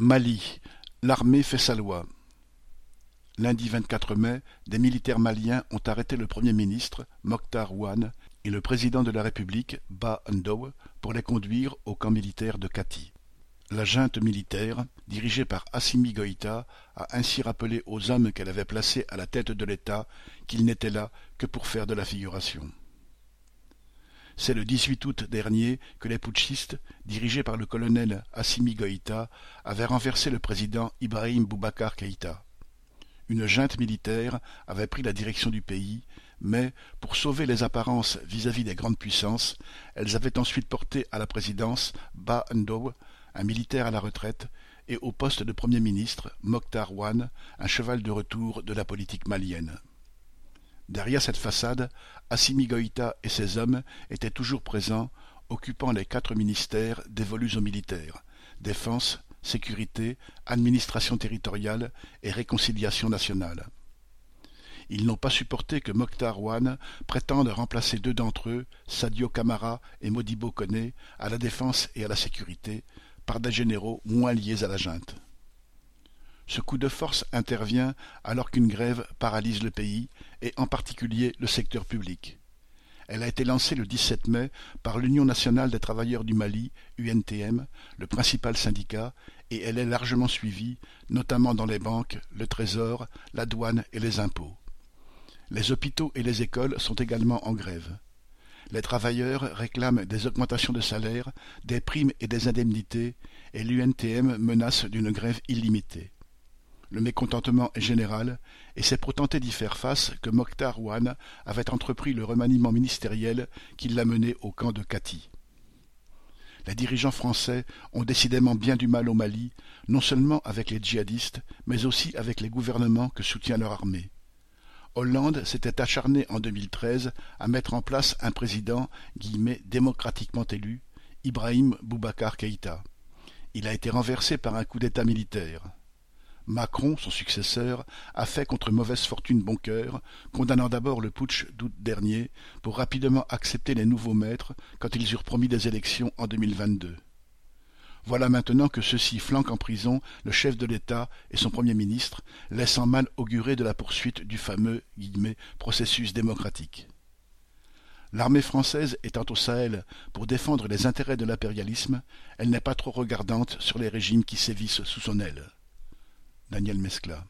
Mali, l'armée fait sa loi. Lundi 24 mai, des militaires maliens ont arrêté le Premier ministre, Mokhtar Ouane, et le président de la République, Ba Ndaw, pour les conduire au camp militaire de Kati. La junte militaire, dirigée par Assimi Goïta, a ainsi rappelé aux hommes qu'elle avait placés à la tête de l'État qu'ils n'étaient là que pour faire de la figuration. C'est le 18 août dernier que les putschistes, dirigés par le colonel Assimi Goïta, avaient renversé le président Ibrahim Boubacar Keïta. Une junte militaire avait pris la direction du pays, mais, pour sauver les apparences vis-à-vis des grandes puissances, elles avaient ensuite porté à la présidence Ba Ndaw, un militaire à la retraite, et au poste de Premier ministre Mokhtar Ouane, un cheval de retour de la politique malienne. Derrière cette façade, Assimi Goïta et ses hommes étaient toujours présents, occupant les quatre ministères dévolus aux militaires défense, sécurité, administration territoriale et réconciliation nationale. Ils n'ont pas supporté que Mokhtar Ouane prétende remplacer deux d'entre eux, Sadio Camara et Modibo Koné, à la défense et à la sécurité, par des généraux moins liés à la junte. Ce coup de force intervient alors qu'une grève paralyse le pays, et en particulier le secteur public. Elle a été lancée le 17 mai par l'Union nationale des travailleurs du Mali, UNTM, le principal syndicat, et elle est largement suivie, notamment dans les banques, le trésor, la douane et les impôts. Les hôpitaux et les écoles sont également en grève. Les travailleurs réclament des augmentations de salaire, des primes et des indemnités, et l'UNTM menace d'une grève illimitée. Le mécontentement est général, et c'est pour tenter d'y faire face que Mokhtar Ouane avait entrepris le remaniement ministériel qui l'a mené au camp de Kati. Les dirigeants français ont décidément bien du mal au Mali, non seulement avec les djihadistes, mais aussi avec les gouvernements que soutient leur armée. Hollande s'était acharné en 2013 à mettre en place un président guillemets, démocratiquement élu, Ibrahim Boubacar Keïta. Il a été renversé par un coup d'État militaire. Macron, son successeur, a fait contre mauvaise fortune bon cœur, condamnant d'abord le putsch d'août dernier, pour rapidement accepter les nouveaux maîtres quand ils eurent promis des élections en 2022. Voilà maintenant que ceux-ci flanquent en prison le chef de l'État et son Premier ministre, laissant mal augurer de la poursuite du fameux processus démocratique. L'armée française étant au Sahel pour défendre les intérêts de l'impérialisme, elle n'est pas trop regardante sur les régimes qui sévissent sous son aile. Daniel Mescla.